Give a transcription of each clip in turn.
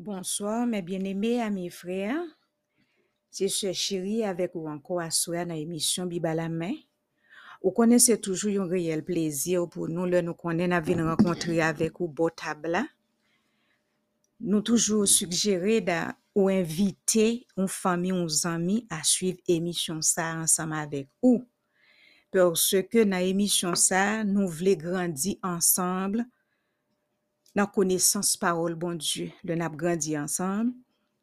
Bonsoir, mes bien-aimés amis frères. C'est ce chéri avec ou encore à soir dans l'émission Bible à la main. Ou connaissez toujours un réel plaisir pour nous, nous connaissons venir rencontrer avec ou beau table. Nous toujours suggérer ou inviter une famille ou amis à suivre émission ça ensemble avec ou. Parce que dans émission ça, nous voulons grandir ensemble nan konesans parol bon Diyo, le nap grandi ansan,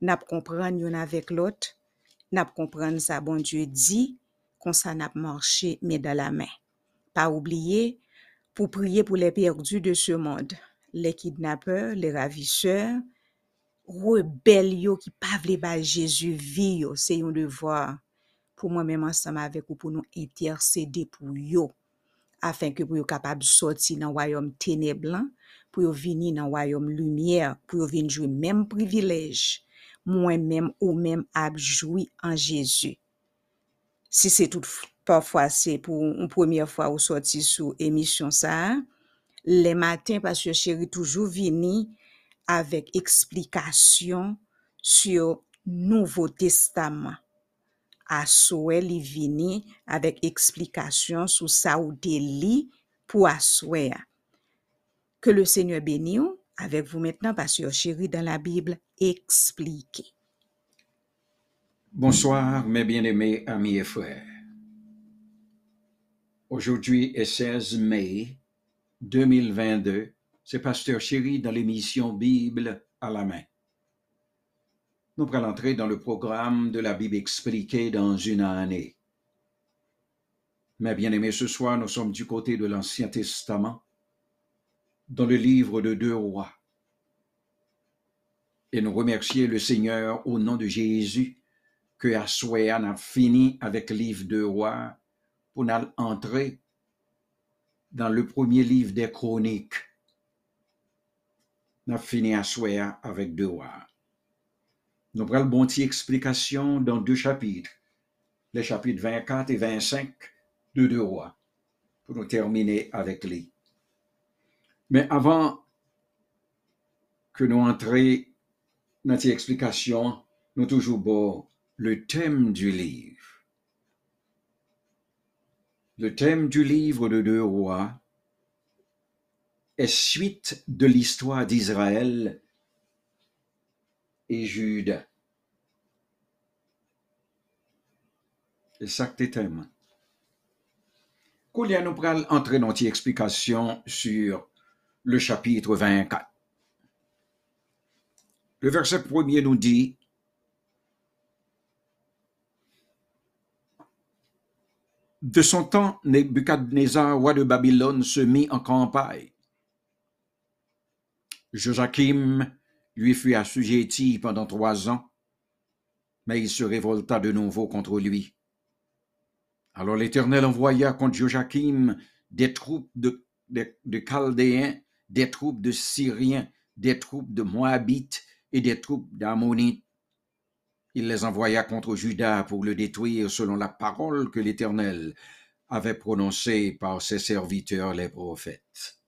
nap kompran yon avek lot, nap kompran sa bon Diyo di, konsa nap manche meda la men. Pa oubliye pou priye pou le perdu de se mond, le kidnapeur, le ravisseur, rebel yo ki pavle ba Jezu vi yo, se yon devor pou mwen menman sama avek ou pou nou intercede pou yo, afin ke pou yo kapab soti nan wayom teneblan, pour yo venir dans royaume lumière, pour yo venir jouer même privilège, moi-même ou même ap joui en Jésus. Si c'est tout parfois c'est pour une première fois ou sorti sous émission ça, les matins parce que chéri toujours vini avec explication sur Nouveau Testament. Souhait li vini avec explication sur ça ou te li pour asouhait. Que le Seigneur bénisse avec vous maintenant, Pasteur Chéri, dans la Bible expliquée. Bonsoir, mes bien-aimés amis et frères. Aujourd'hui est 16 mai 2022. C'est Pasteur Chéri dans l'émission Bible à la main. Nous allons entrer dans le programme de la Bible expliquée dans une année. Mes bien-aimés, ce soir, nous sommes du côté de l'Ancien Testament, dans le livre de Deux Rois. Et nous remercions le Seigneur au nom de Jésus que Assoéan a fini avec le livre de Rois pour nous entrer dans le premier livre des Chroniques. Nous fini Assoéan avec deux rois. Nous prenons bon petit explication dans deux chapitres, les chapitres 24 et 25 de deux rois, pour nous terminer avec les. Mais avant que nous entrions dans cette explication, nous toujours beau le thème du livre. Le thème du livre de deux rois est suite de l'histoire d'Israël et Juda. C'est ça que thème. Koulia nous pral entrer dans une explication sur le chapitre 24. Le verset premier nous dit De son temps, Nebuchadnezzar, roi de Babylone, se mit en campagne. Joachim lui fut assujetti pendant trois ans, mais il se révolta de nouveau contre lui. Alors l'Éternel envoya contre Joachim des troupes de, de, de Chaldéens, des troupes de Syriens, des troupes de Moabites et des troupes d'Ammonites. Il les envoya contre Juda pour le détruire selon la parole que l'Éternel avait prononcée par ses serviteurs les prophètes.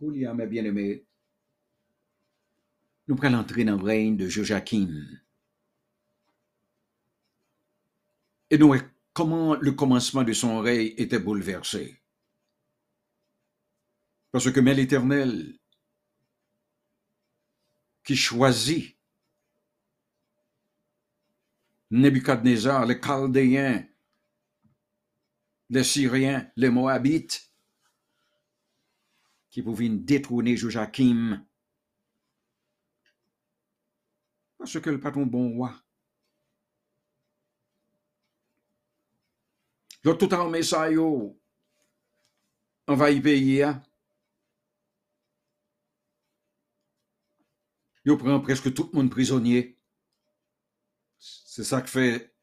Julia, mes bien-aimés, nous prenons entrer dans le règne de Joachim. Et nous, comment le commencement de son règne était bouleversé. Parce que mais l'Éternel qui choisit Nebuchadnezzar, les Chaldéens, les Syriens, les Moabites, qui pouvaient détrôner Joachim. Parce que le patron bon roi. Le tout armé ça yo, envahi pays. Yo prend presque tout le monde prisonnier. C'est ça que fait.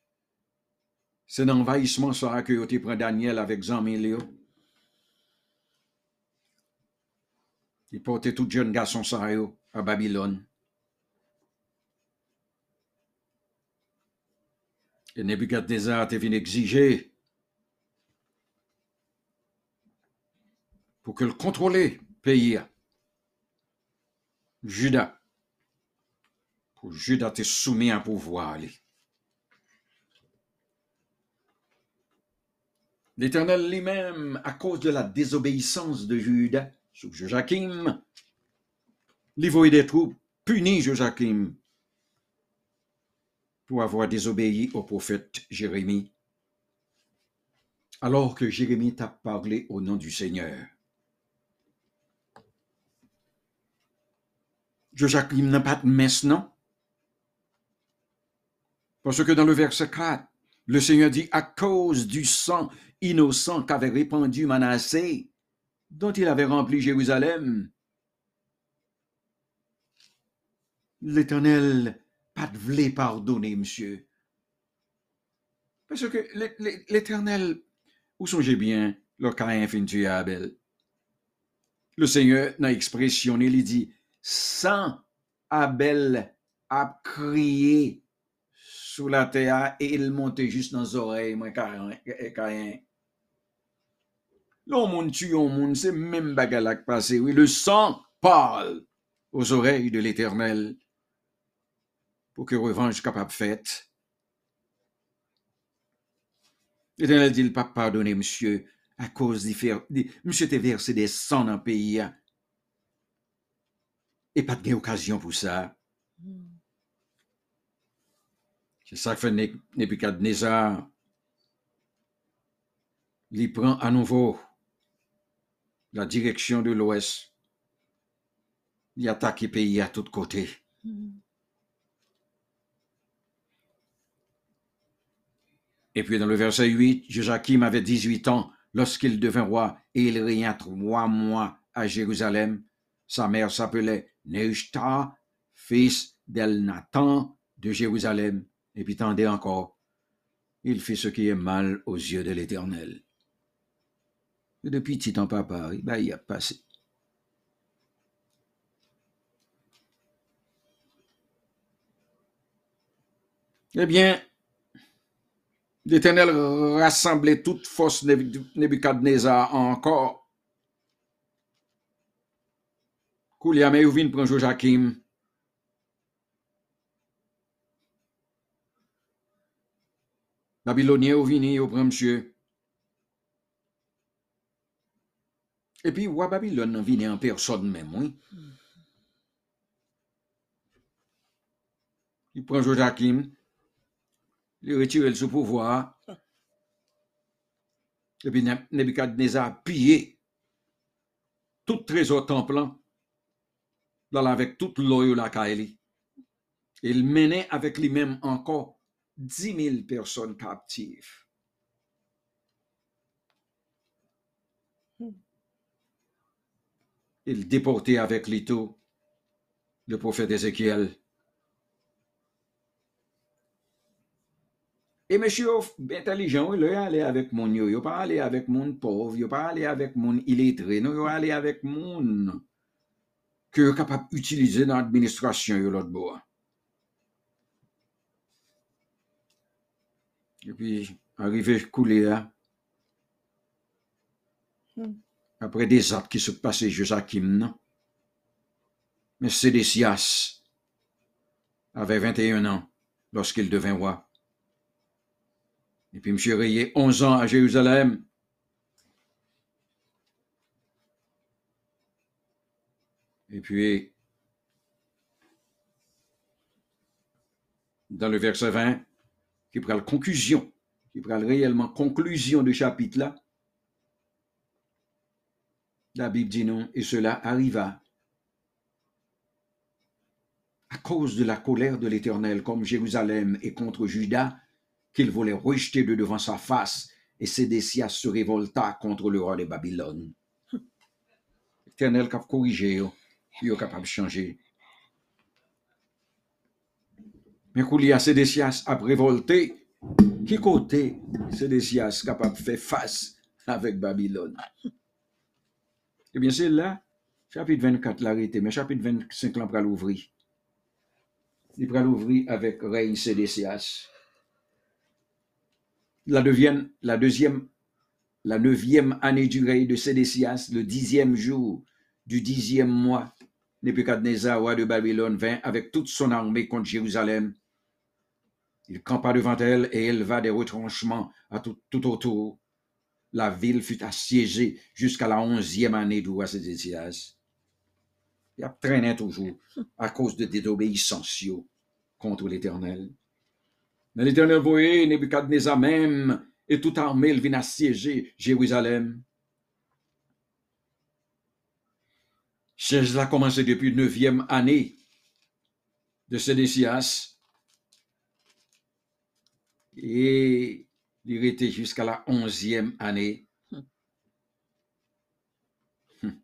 C'est un envahissement ça que yo prend Daniel avec Jean Milio. Il portait tout jeune garçon ça à Babylone. Et Nebuchadnezzar te venu exiger pour que le contrôler pays. Judas. Judas te soumis à pouvoir. L'Éternel lui-même, à cause de la désobéissance de Judas sous Joachim, l'Ivoire des troupes punit Joachim pour avoir désobéi au prophète Jérémie, alors que Jérémie t'a parlé au nom du Seigneur. Joachim n'a pas de messe, non? Parce que dans le verset 4, le Seigneur dit, à cause du sang innocent qu'avait répandu Manassé, dont il avait rempli Jérusalem, l'Éternel pas voulait pardonner, monsieur. Parce que l'É- l'É- l'Éternel, où songez bien, le Caïn fin tuer Abel. Le Seigneur n'a expressionné, il dit, sans Abel a crié sous la terre et il montait juste dans les oreilles, moi, Caïn. L'homme tue un monde, c'est même bagarre qui passe. Oui, le sang parle aux oreilles de l'Éternel pour que revanche capable faite. L'Éternel dit, il pas pardonner, monsieur, à cause d'y- monsieur t'es versé des sangs dans le pays, hein. et pas de occasion pour ça. C'est ça que fait Nebuchadnezzar. Il prend à nouveau la direction de l'ouest. Il attaque le pays à tous côtés. Et puis dans le verset 8, Joachim avait 18 ans lorsqu'il devint roi et il régna trois mois à Jérusalem. Sa mère s'appelait Neushta, fils d'Elnathan de Jérusalem. Et puis tendez encore, il fit ce qui est mal aux yeux de l'Éternel. Et depuis petit temps papa, ben, il y a passé. Eh bien, l'Éternel rassemblait toute force Nebu- Nebuchadnezzar encore. Kouliame ou vin. Babylonien ou vini ou prend monsieur. Et puis, roi Babylone nan vini en personne même, oui. Il prend Joachim, il retire le pouvoir. Et puis Neb- Nebuchadnezzar a pillé tout trésor templant dans avec toute l'eau la Kaeli. Il menait avec lui-même encore 10 000 personnes captives. Il déportait avec lui tout le prophète Ézéchiel. Et monsieur intelligent, il allé avec mon yo, il pas allé avec mon pauvre, il pas allé avec mon illettré, non, il allé avec mon que capable d'utiliser dans l'administration l'autre bois. Puis, arrivé coulé là, Hmm. après des actes qui se passaient Joachim, non? Mais Sédécias avait 21 ans lorsqu'il devint roi. Et puis, M. Rayé, 11 ans à Jérusalem. Et puis, dans le verset 20, qui prend la conclusion, qui prend réellement conclusion du chapitre là, la Bible dit non, et cela arriva à cause de la colère de l'Éternel comme Jérusalem et contre Juda, qu'il voulait rejeter de devant sa face, et Sédécias se révolta contre le roi de Babylone. L'Éternel cap corrigé, il est capable de changer. Mais quand il y a Sédécias a révolté, qui côté Sédécias capable de faire face avec Babylone? Eh bien, c'est là, chapitre 24 l'arrêté, mais chapitre 25 là, pour l'ouvrir. Il va l'ouvrir avec règne Sédécias. La deuxième, la deuxième, la neuvième année du règne de Sédécias, le dixième jour du dixième mois, Nebuchadnezzar, roi de Babylone, vint avec toute son armée contre Jérusalem. Il campa devant elle et éleva des retranchements à tout, tout autour. La ville fut assiégée jusqu'à la onzième année du roi Sédécias. Il a traîné toujours à cause de désobéissance contre l'Éternel. Mais l'Éternel voyait Nebuchadnezzar même et toute armée, il vint assiéger Jérusalem. Cela a commencé depuis neuvième année de Sédécias. Et il était jusqu'à la onzième année. Hum.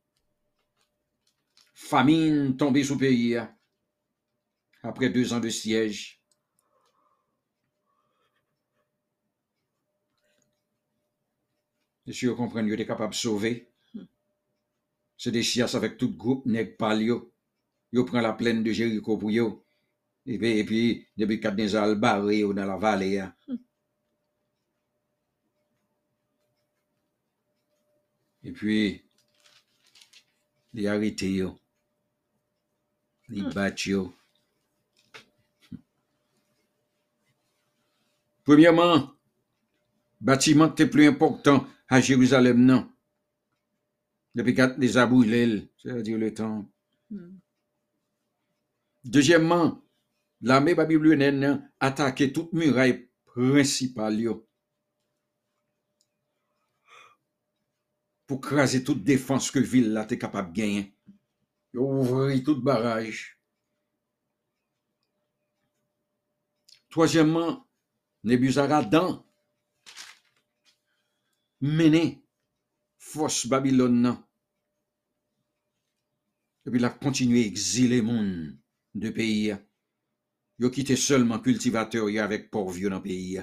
Famine tombée sous pays après deux ans de siège. Monsieur comprend, il était capable de sauver. C'est des chiasses avec tout groupe nèg palio. Yo prend la plaine de Jéricho pour yo. Et puis, et puis depuis quatre ans, barré dans la vallée. hein. Et puis, les arrêté yo. Les battent yo. Premièrement, bâtiment était plus important à Jérusalem, non? Depuis quatre a brûlés, c'est-à-dire le temps. Hmm. Deuxièmement, l'armée babylonienne a attaqué toute muraille principale pour craser toute défense que ville là était capable de gagner. Yo ouvri tout barrage. Troisièmement, Nebuzaradan mené force Babylone. Et puis il a continué à exiler moun de pays. Yo quitté seulement cultivateur avec pourvu dans le pays.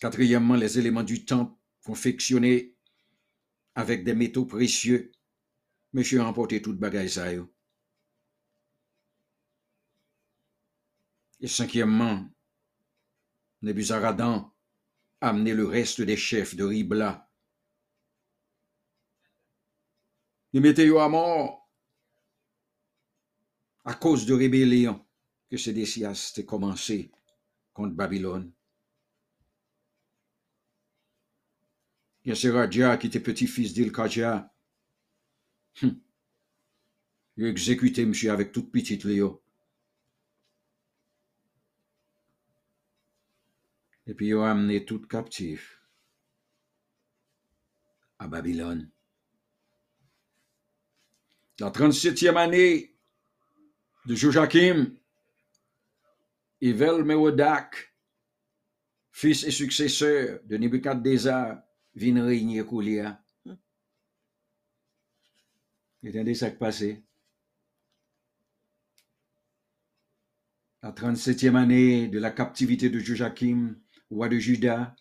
Quatrièmement, les éléments du temple confectionnés avec des métaux précieux. Monsieur a emporté toute bagaille ça. Et cinquièmement, Nebuzaradan a amené le reste des chefs de Ribla. Il mettait à mort à cause de rébellion que Sédécias a commencé contre Babylone. Il y a Seradia qui était petit-fils d'Ilkaja. Hum. Il a exécuté monsieur avec toute petite Léo. Et puis il a amené tout captif à Babylone. La 37e année de Joachim, Ivel Merodak, fils et successeur de Nebuchadnezzar, vint régner Koulia. Entendez ça qui passé? La 37e année de la captivité de Joachim, roi de Juda,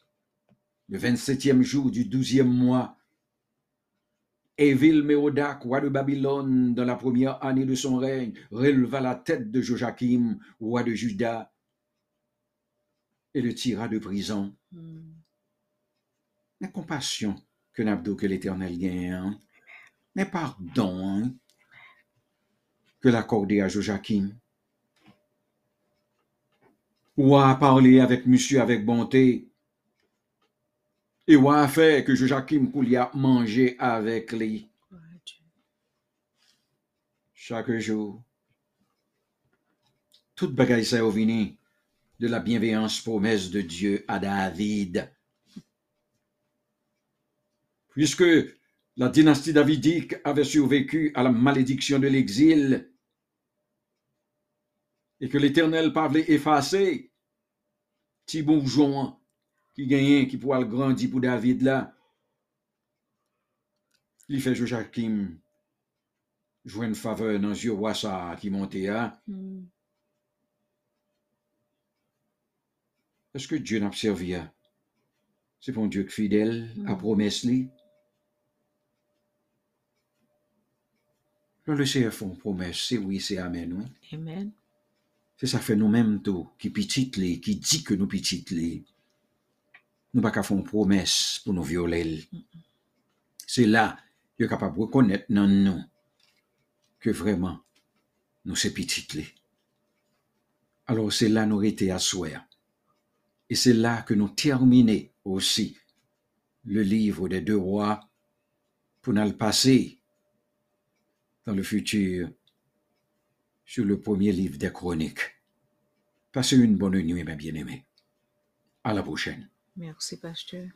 le 27e jour du 12e mois, Évil Mérodac, roi de Babylone, dans la première année de son règne, releva la tête de Joachim, roi de Juda, et le tira de prison. Hmm. La compassion que n'abdo que l'Éternel gagne, hein? mais pardon hein, que l'accordé à Joachim. Ou a parlé avec monsieur avec bonté, et ou a fait que Joachim Koulia manger avec lui chaque jour. Toute bagaille ça venu de la bienveillance promesse de Dieu à David. Puisque la dynastie davidique avait survécu à la malédiction de l'exil et que l'Éternel parlait effacer, petit bourgeon qui gagnait, qui pourra le grandir pour David là, il fait Joachim jouer une faveur dans yeux roi ça qui montait là. Hmm. Est-ce que Dieu n'a pas servi à? C'est bon Dieu qui fidèle à Mm. promesse li. Le font promesse, c'est oui, c'est amen, oui. Amen. C'est ça fait nous-mêmes tout, qui petite li, qui dit que nous petite li. Nous pas qu'à faire une promesse pour nous violer. C'est là, est capable de reconnaître dans nous que vraiment, nous sommes petites. Alors c'est là nous été à Et c'est là que nous terminons aussi le livre des deux rois pour nous le passer dans le futur sur le premier livre des chroniques. Passez une bonne nuit, mes bien-aimés. À la prochaine. Merci, pasteur.